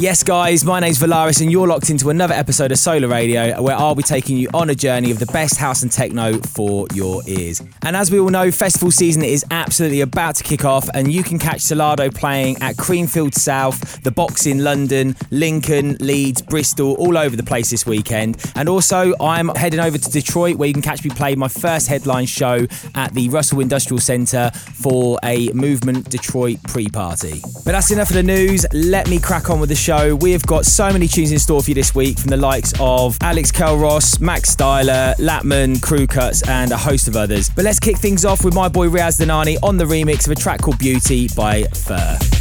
Yes, guys, my name's Volaris, and you're locked into another episode of Sola Radio, where I'll be taking you on a journey of the best house and techno for your ears. And as we all know, festival season is absolutely about to kick off, and you can catch Solardo playing at Creamfield South, the Box in London, Lincoln, Leeds, Bristol, all over the place this weekend. And also, I'm heading over to Detroit, where you can catch me play my first headline show at the Russell Industrial Centre for a Movement Detroit pre party. But that's enough of the news. Let me crack on with the show. We have got so many tunes in store for you this week from the likes of Alex Culross, Max Styler, Latmun, Crew Cuts, and a host of others. But let's kick things off with my boy Riaz Dhanani on the remix of a track called Beauty by Fer.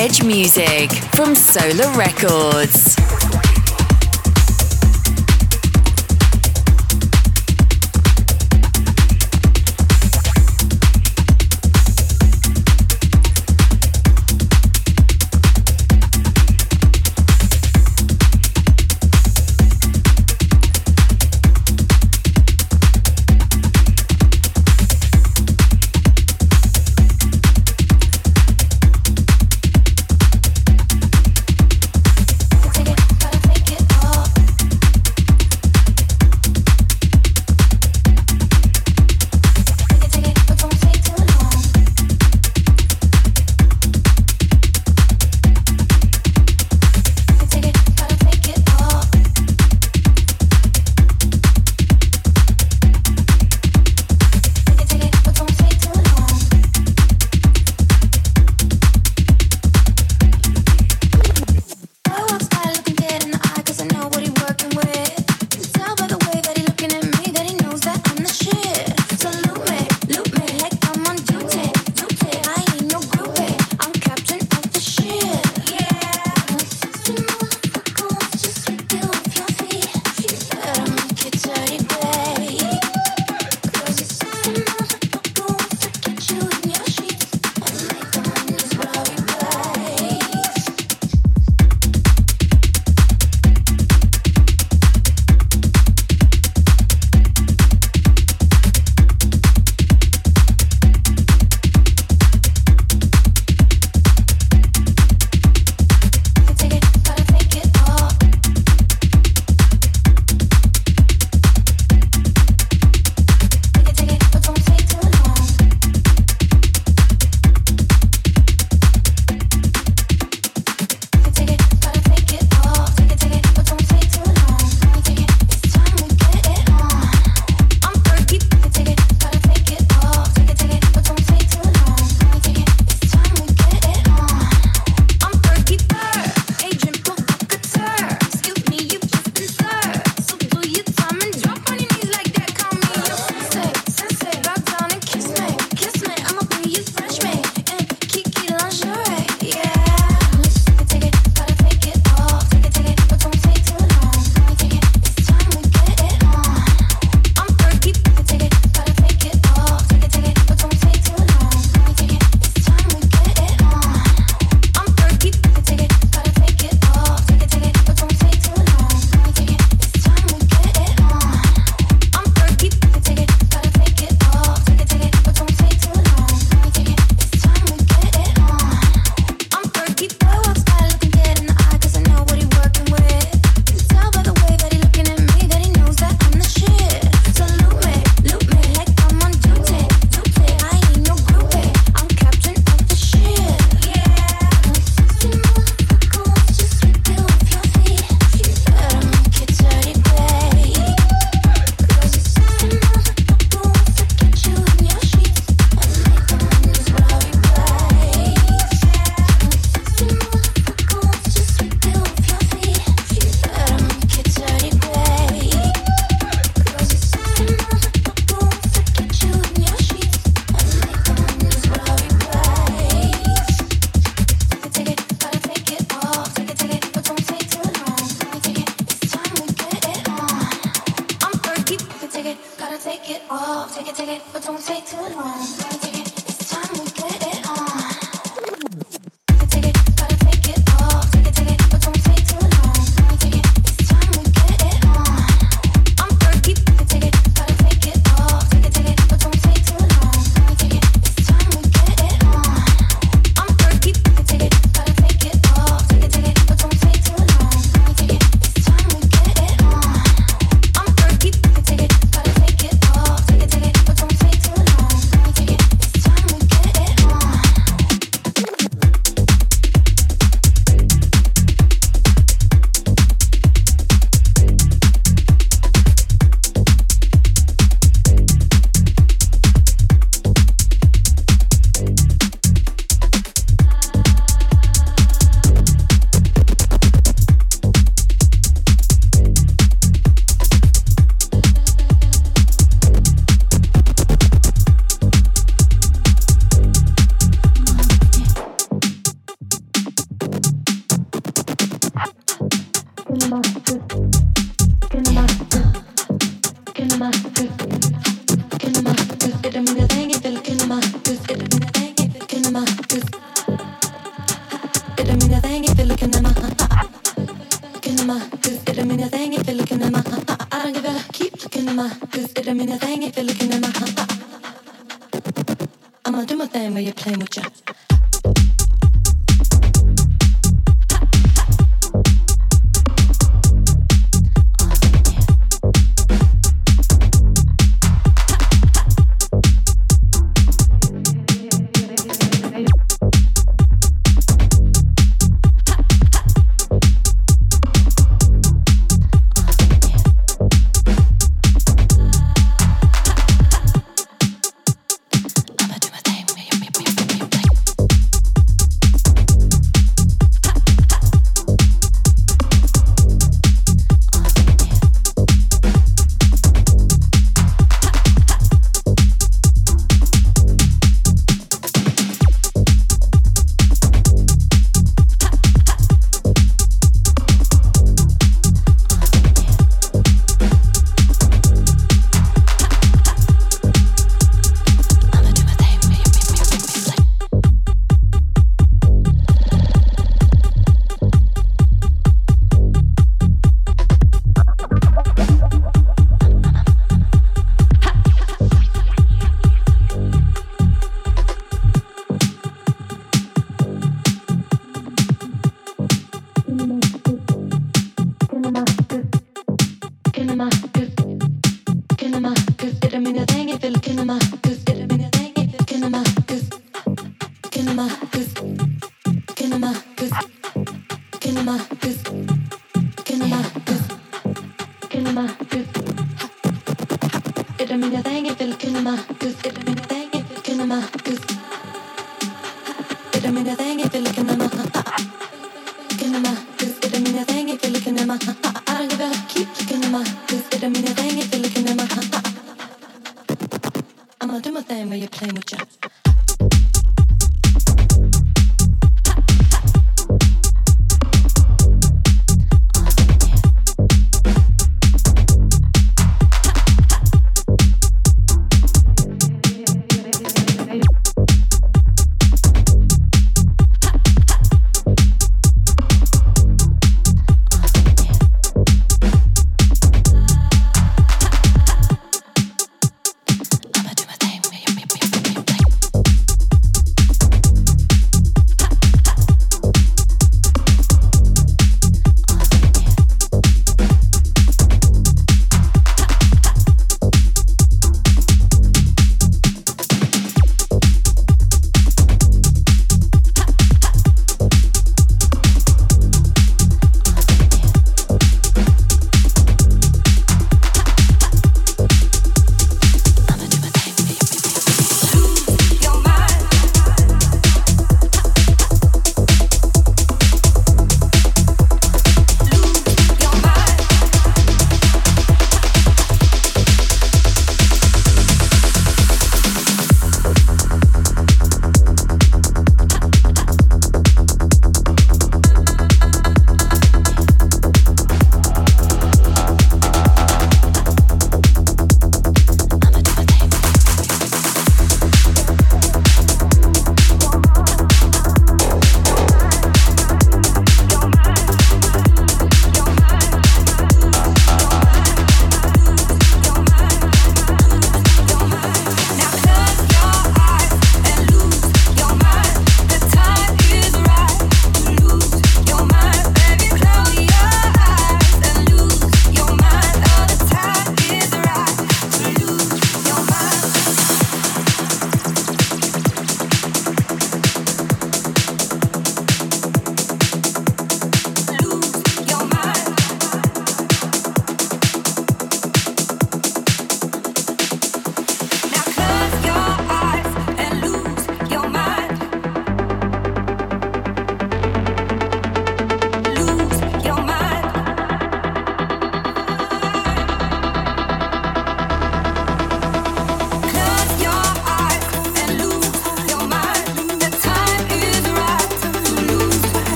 Edge music from Sola Records.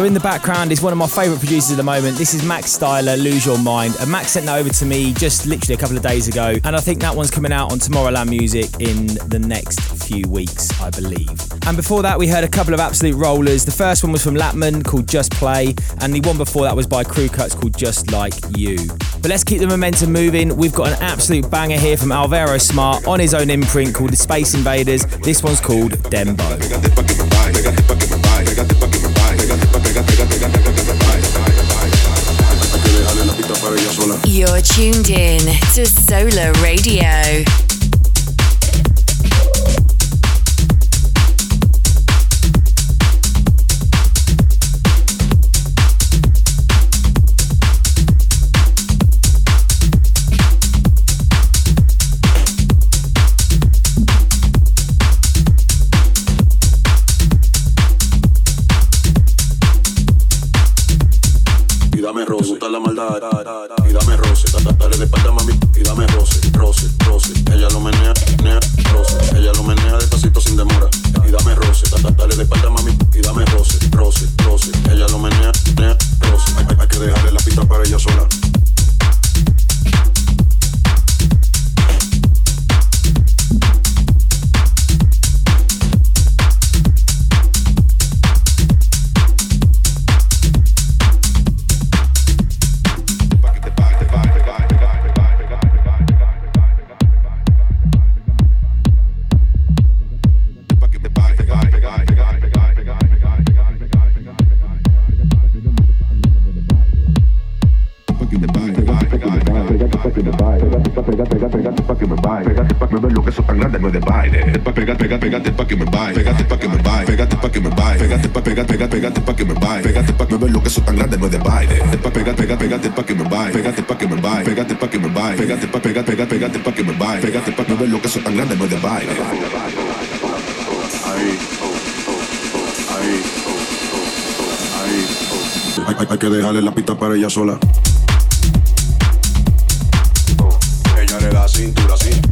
So in the background is one of my favourite producers at the moment. This is Max Styler, Lose Your Mind. And Max sent that over to me just literally a couple of days ago. And I think that one's coming out on Tomorrowland Music in the next few weeks, I believe. And before that, we heard a couple of absolute rollers. The first one was from Latmun called Just Play. And the one before that was by Crewcutz called Just Like You. But let's keep the momentum moving. We've got an absolute banger here from Alvaro Smart on his own imprint called The Space Invaders. This one's called Dembow. You're tuned in to Sola Radio. y dame roce, tatatale de patata. ver lo que eso tan grande no es de baile. Pa' pegar, pegar, pegate pa' que me baile. Pegate pa' que me baile. Pegate pa' que me baile. Pegate pa' pegar, pegar, pegate pa' que me baile. Pegate pa' no ver lo que eso tan grande no es de baile. Ahí, ahí. Hay, hay, hay que dejarle la pista para ella sola. Ella le da cintura, cintura.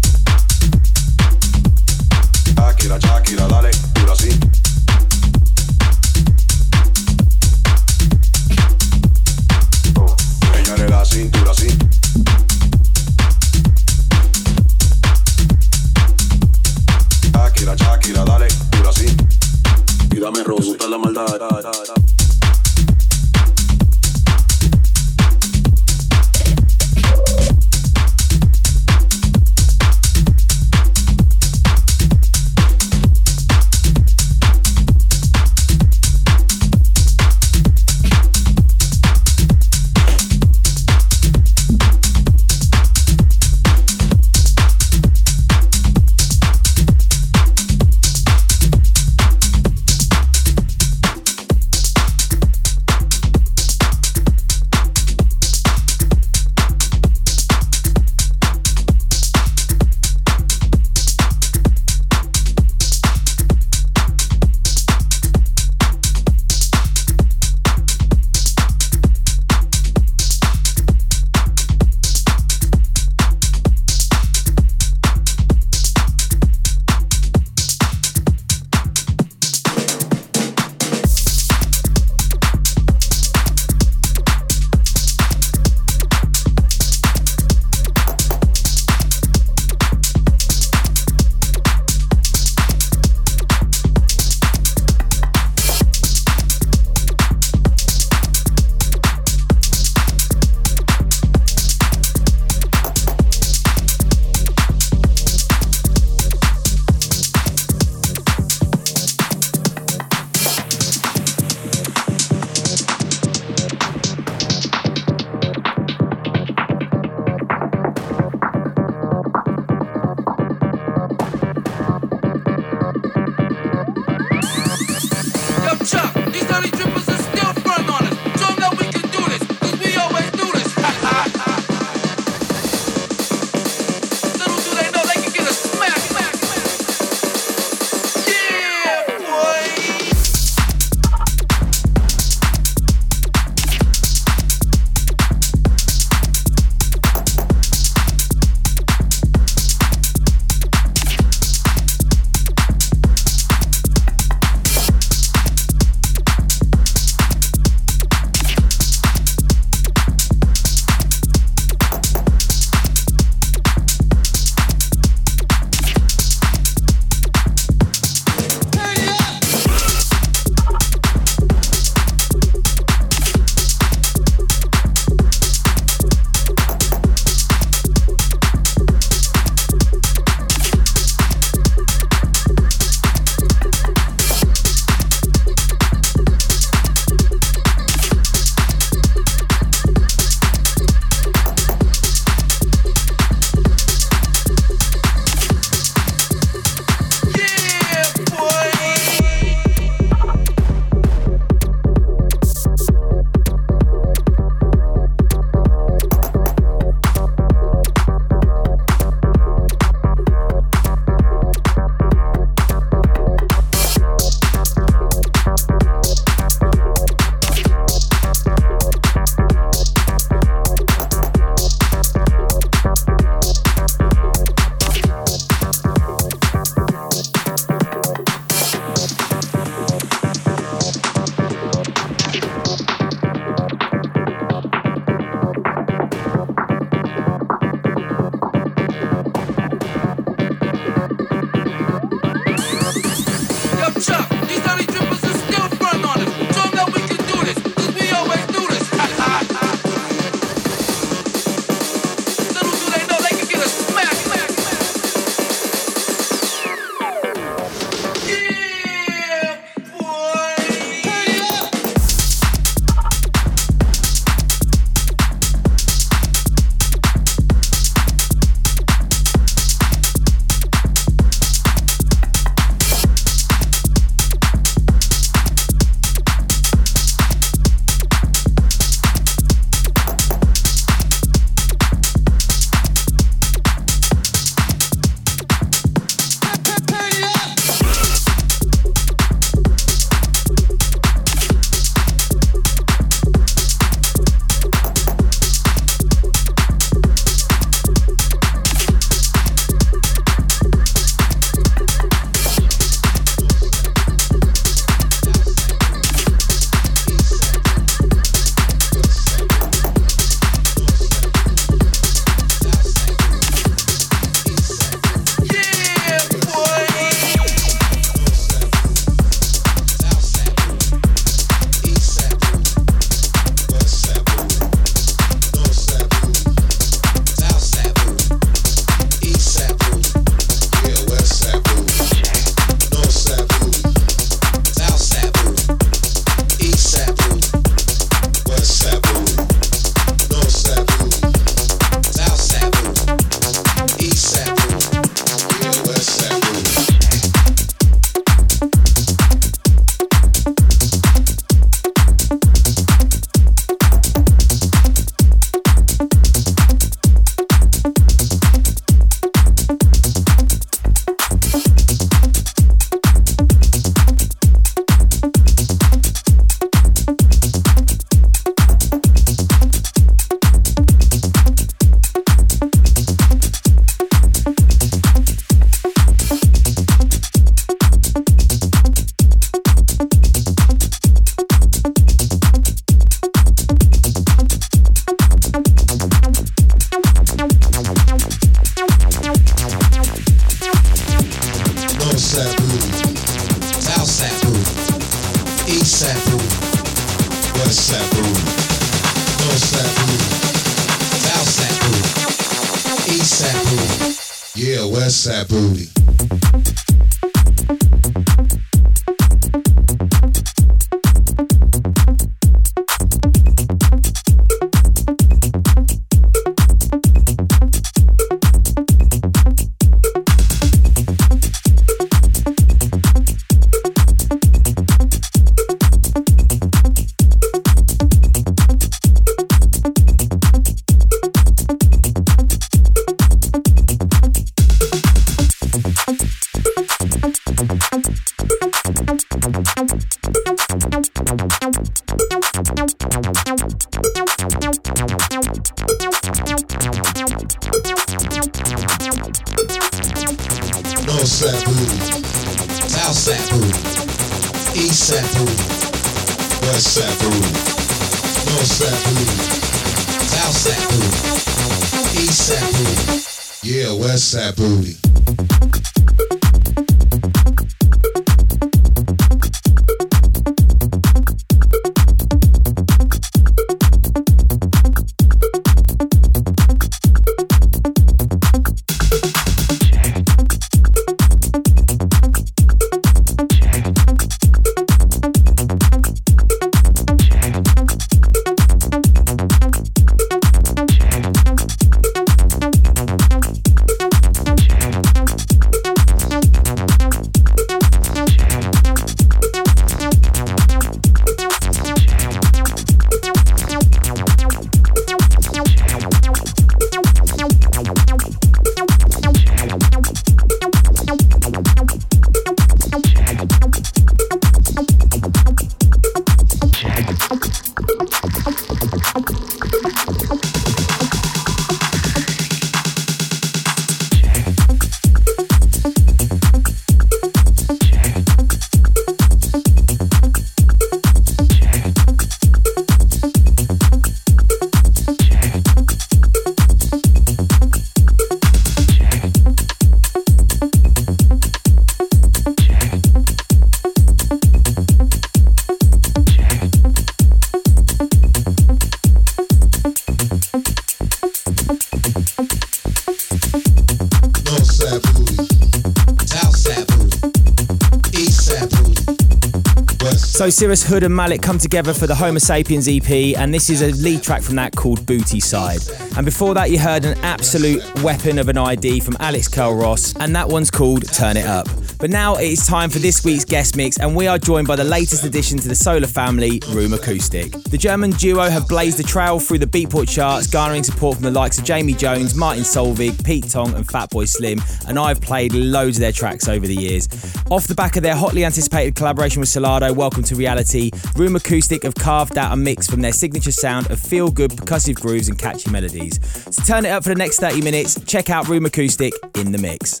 Sirus Hood and Malikk come together for the Homo Sapiens EP, and this is a lead track from that called Booty Side. And before that, you heard an absolute weapon of an ID from Alex Culross, and that one's called Turn It Up. But now it is time for this week's guest mix, and we are joined by the latest addition to the Sola family, Raumakustik. The German duo have blazed a trail through the Beatport charts, garnering support from the likes of Jamie Jones, Martin Solveig, Pete Tong, and Fatboy Slim, and I've played loads of their tracks over the years. Off the back of their hotly anticipated collaboration with Solardo, Welcome to Reality, Raumakustik have carved out a mix from their signature sound of feel good percussive grooves and catchy melodies. So turn it up for the next 30 minutes, check out Raumakustik in the mix.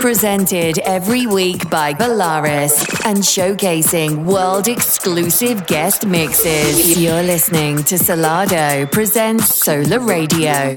Presented every week by Volaris and showcasing world exclusive guest mixes. You're listening to Solardo presents Sola Radio.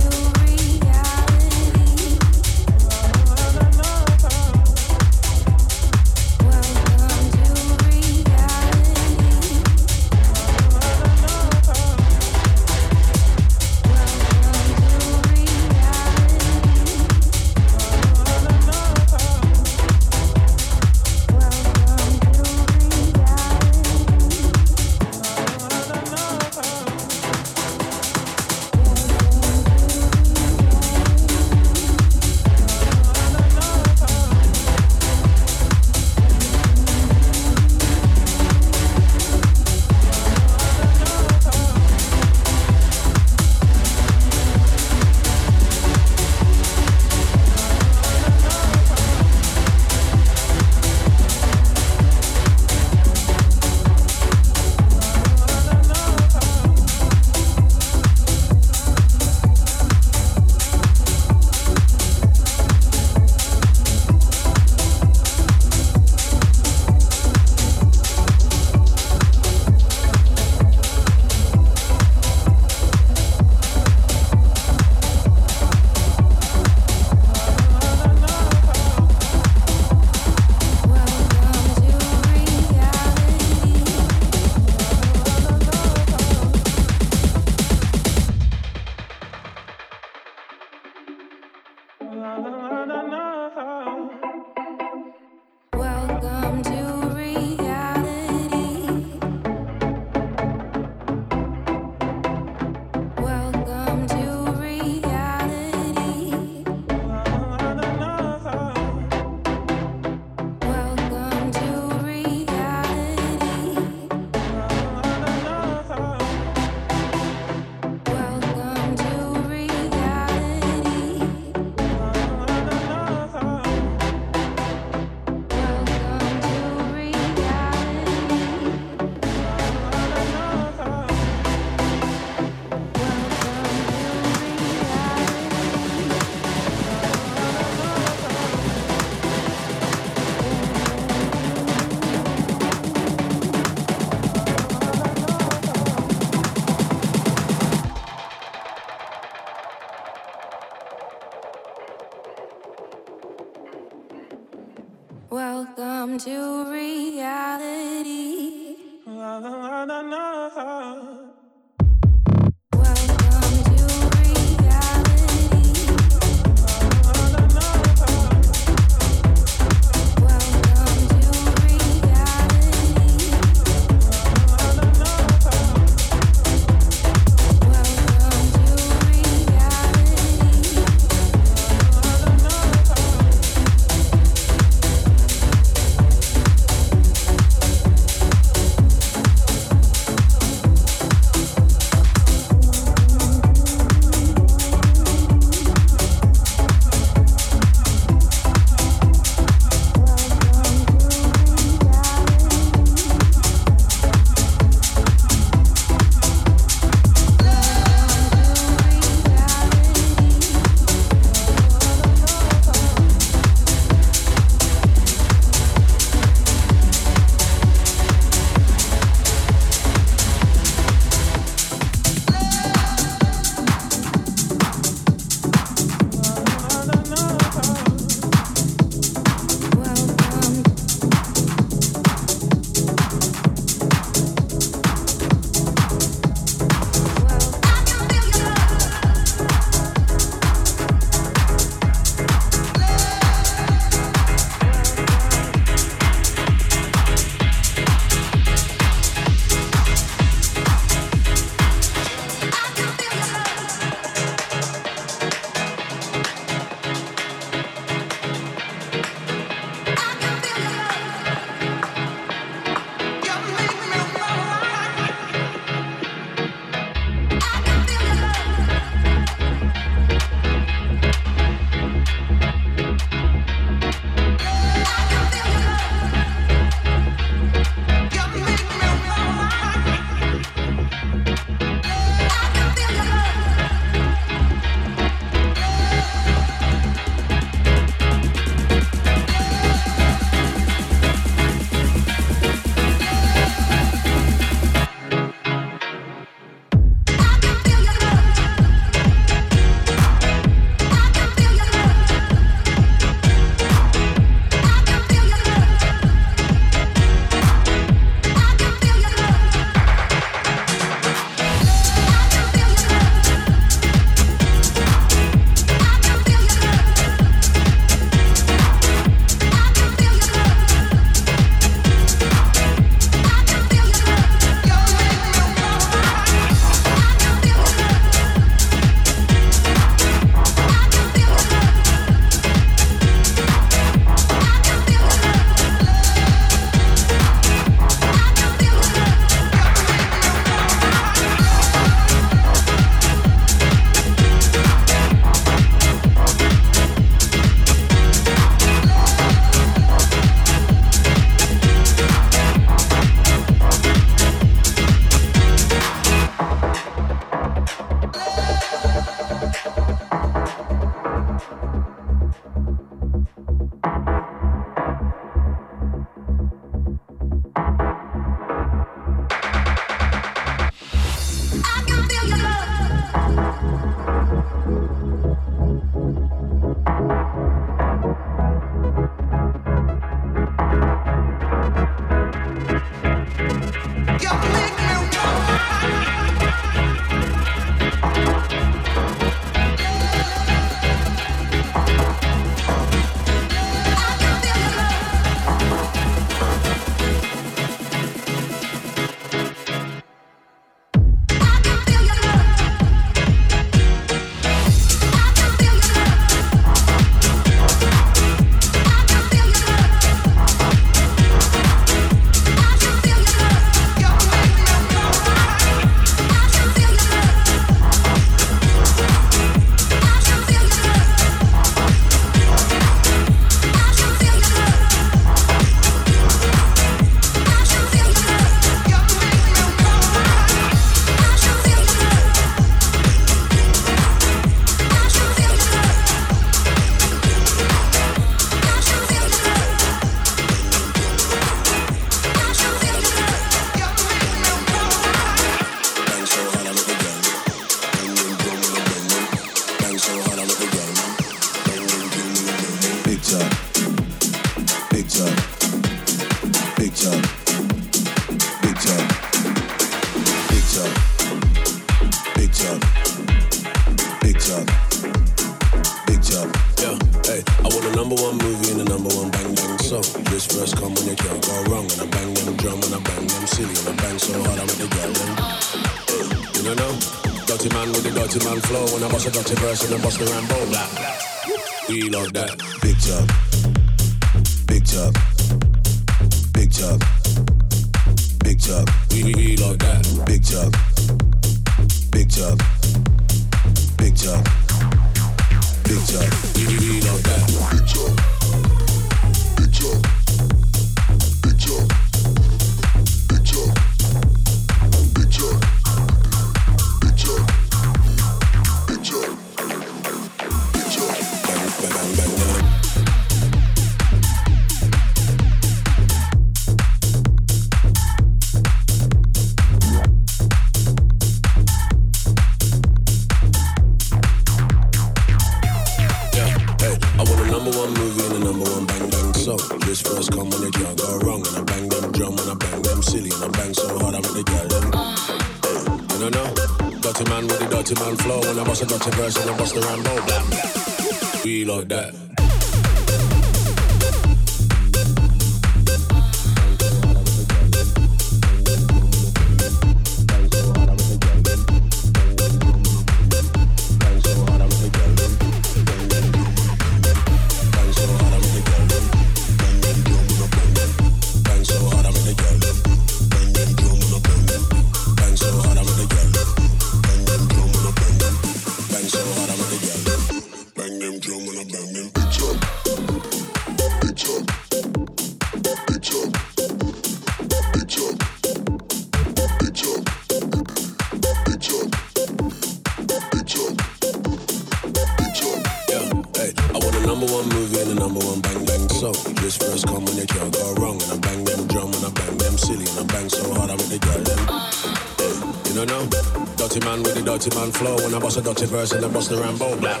bust a dirty verse and the bust the Rambo. Black.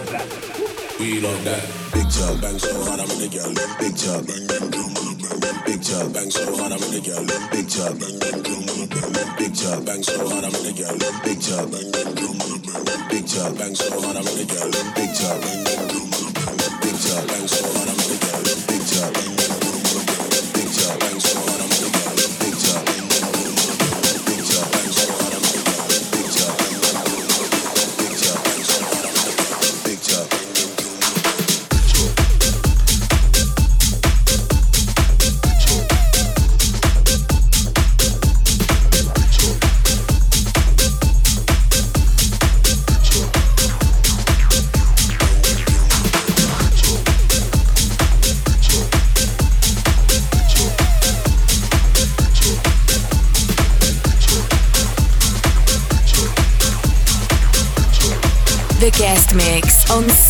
We love that. Big chub, bang so hard I'm in the girl. Big chub, bang bang boom boom boom. Big chub, bang so hard I'm in the girl. Big chub, bang bang boom boom boom. Big chub, bang so hard I'm in the girl. Big chub, bang bang boom boom boom. Big chub, bang so hard I'm in the girl. Big chub, bang bang boom boom boom. Big chub, bang so hard.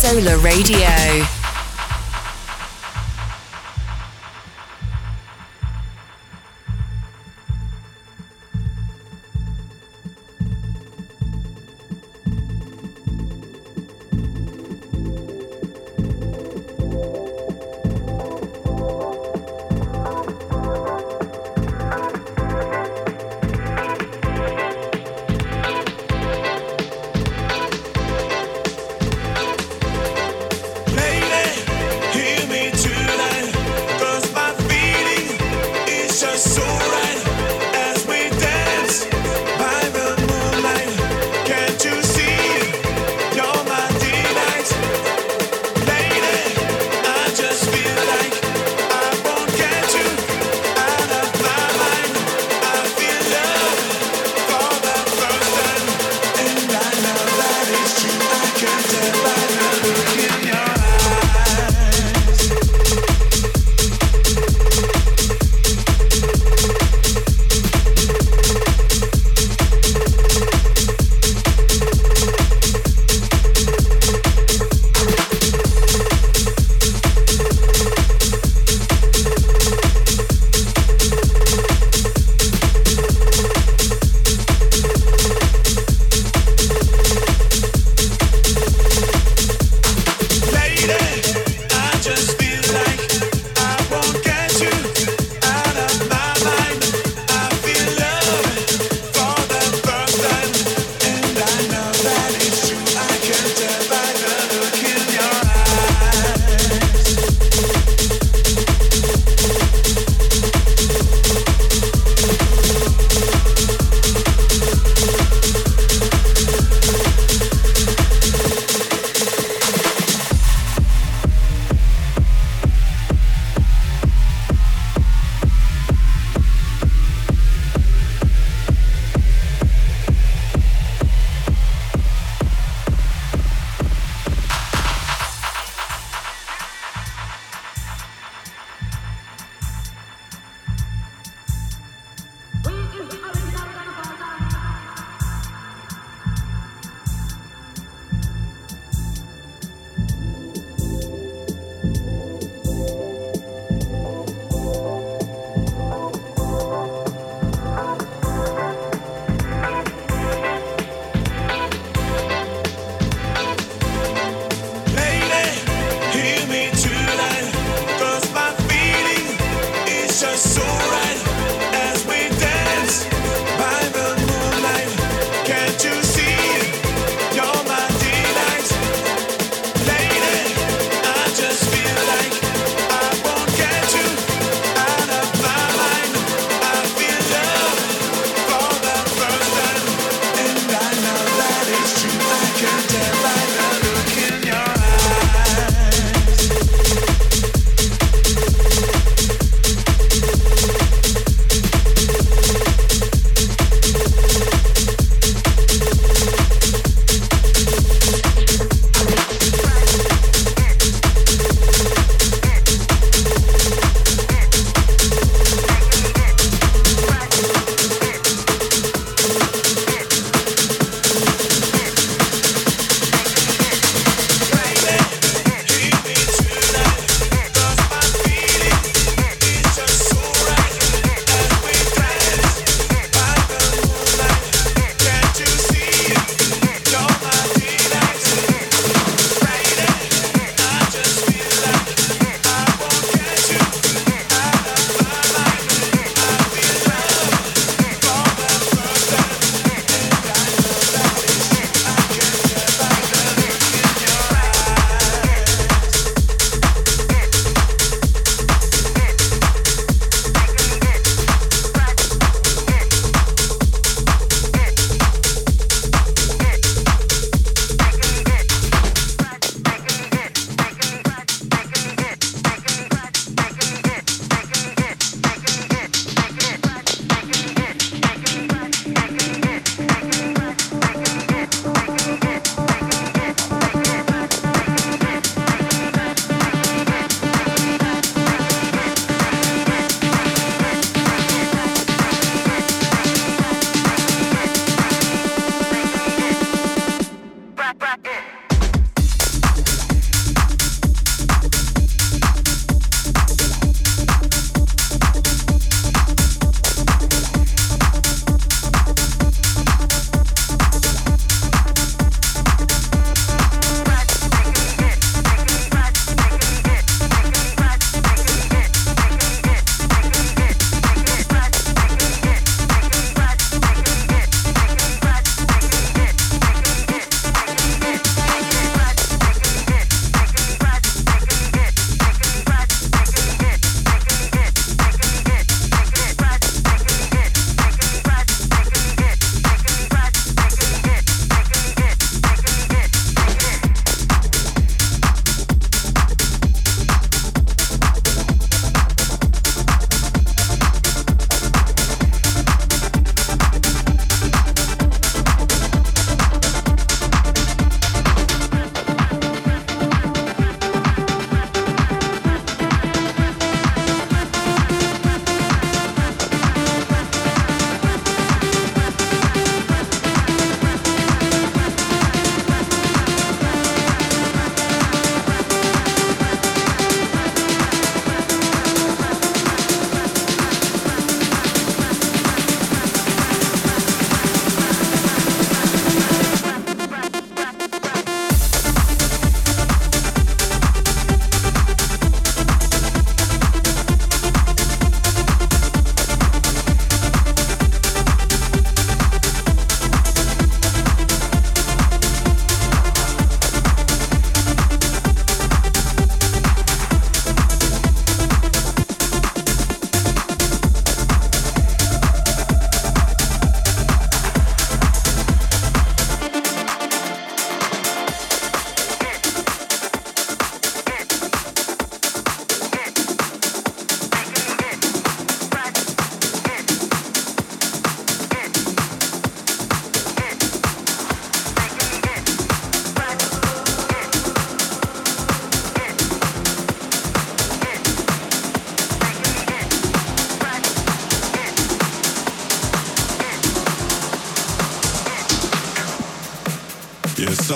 Sola Radio.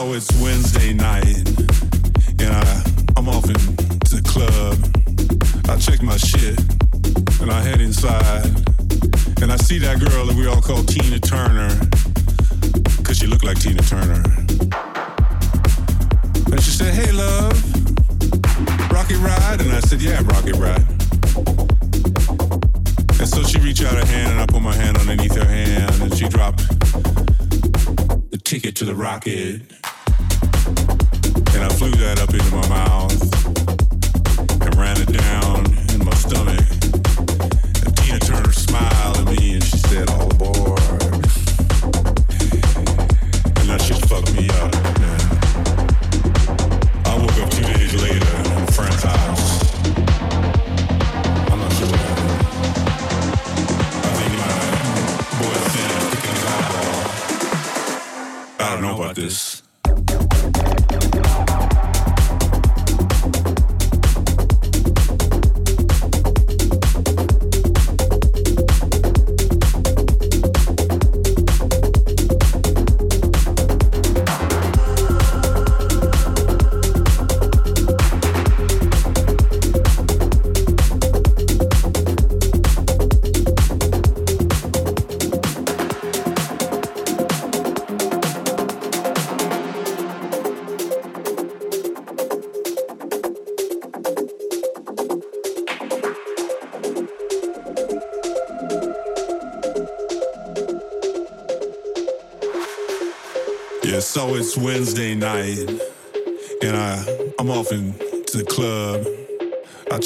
It's Wednesday night,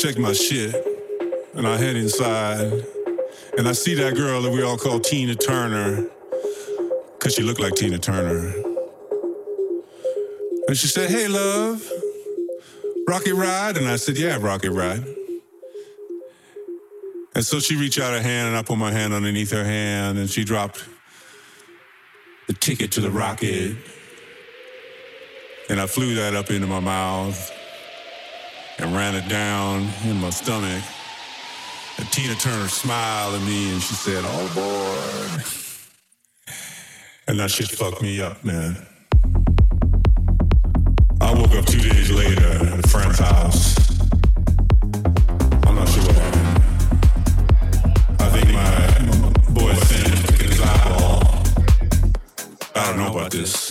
check my shit, and I head inside, and I see that girl that we all call Tina Turner, cause she looked like Tina Turner. And she said, "Hey, love, rocket ride?" And I said, "Yeah, rocket ride." And so she reached out her hand, and I put my hand underneath her hand, and she dropped the ticket to the rocket. And I flew that up into my mouth and ran it down in my stomach. And Tina Turner smiled at me and she said, Oh boy. And that shit fucked me up, man. I woke up two days later at a friend's house. I'm not sure what happened. I think my boy his eyeball. I don't know about this.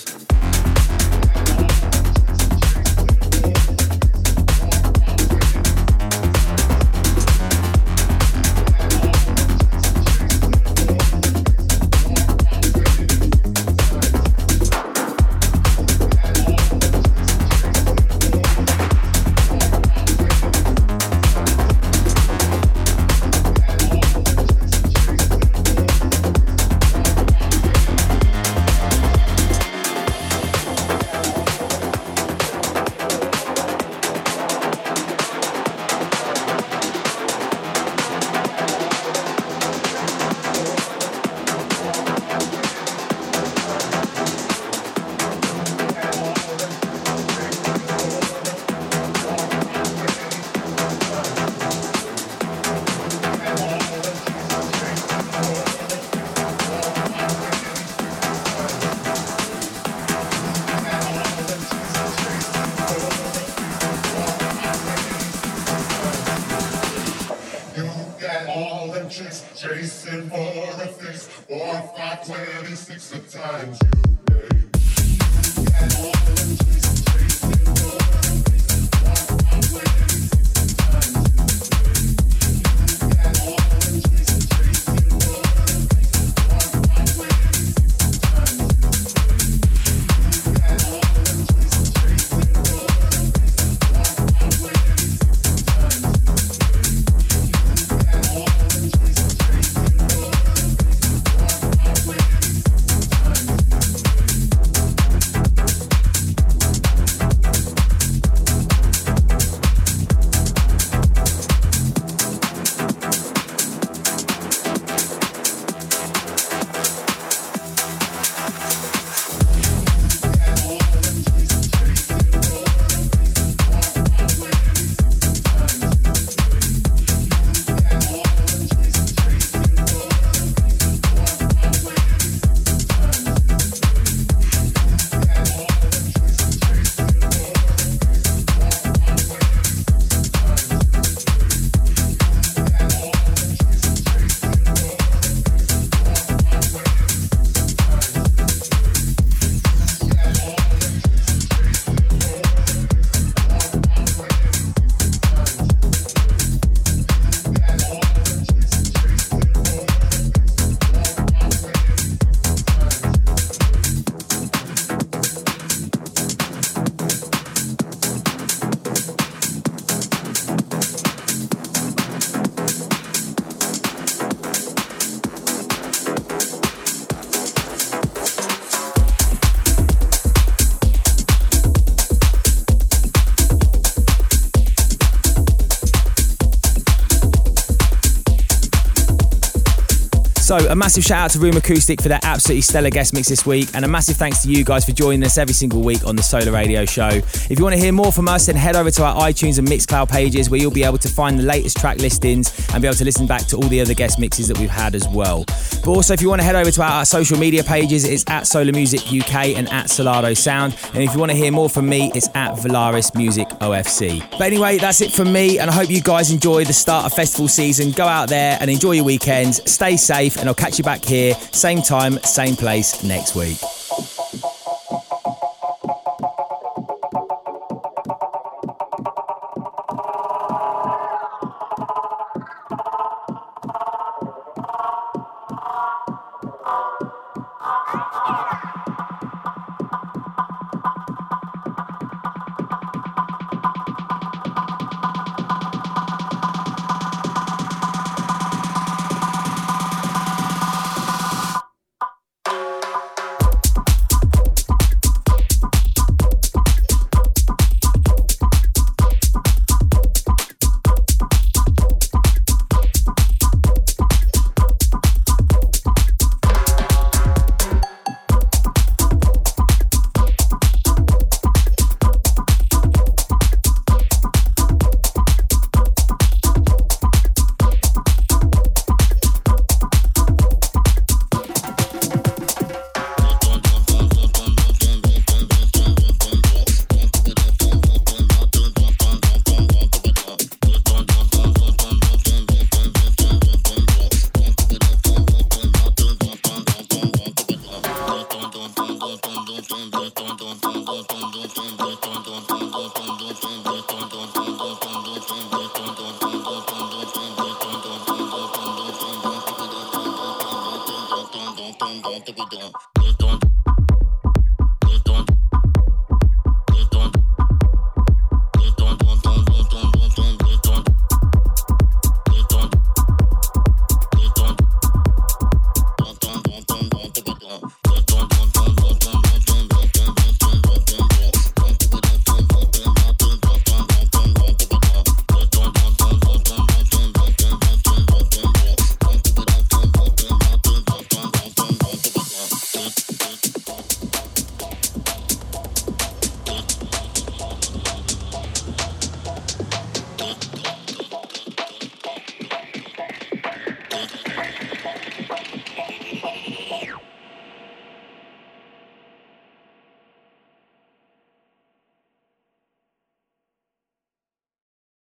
So, a massive shout out to Raumakustik for their absolutely stellar guest mix this week, and a massive thanks to you guys for joining us every single week on the Sola Radio Show. If you want to hear more from us, then head over to our iTunes and Mixcloud pages where you'll be able to find the latest track listings and be able to listen back to all the other guest mixes that we've had as well. But also, if you want to head over to our social media pages, it's at Sola Music UK and at Solardo Sound. And if you want to hear more from me, it's at Volaris Music OFC. But anyway, that's it from me, and I hope you guys enjoy the start of festival season. Go out there and enjoy your weekends. Stay safe, and I'll catch you back here, same time, same place next week.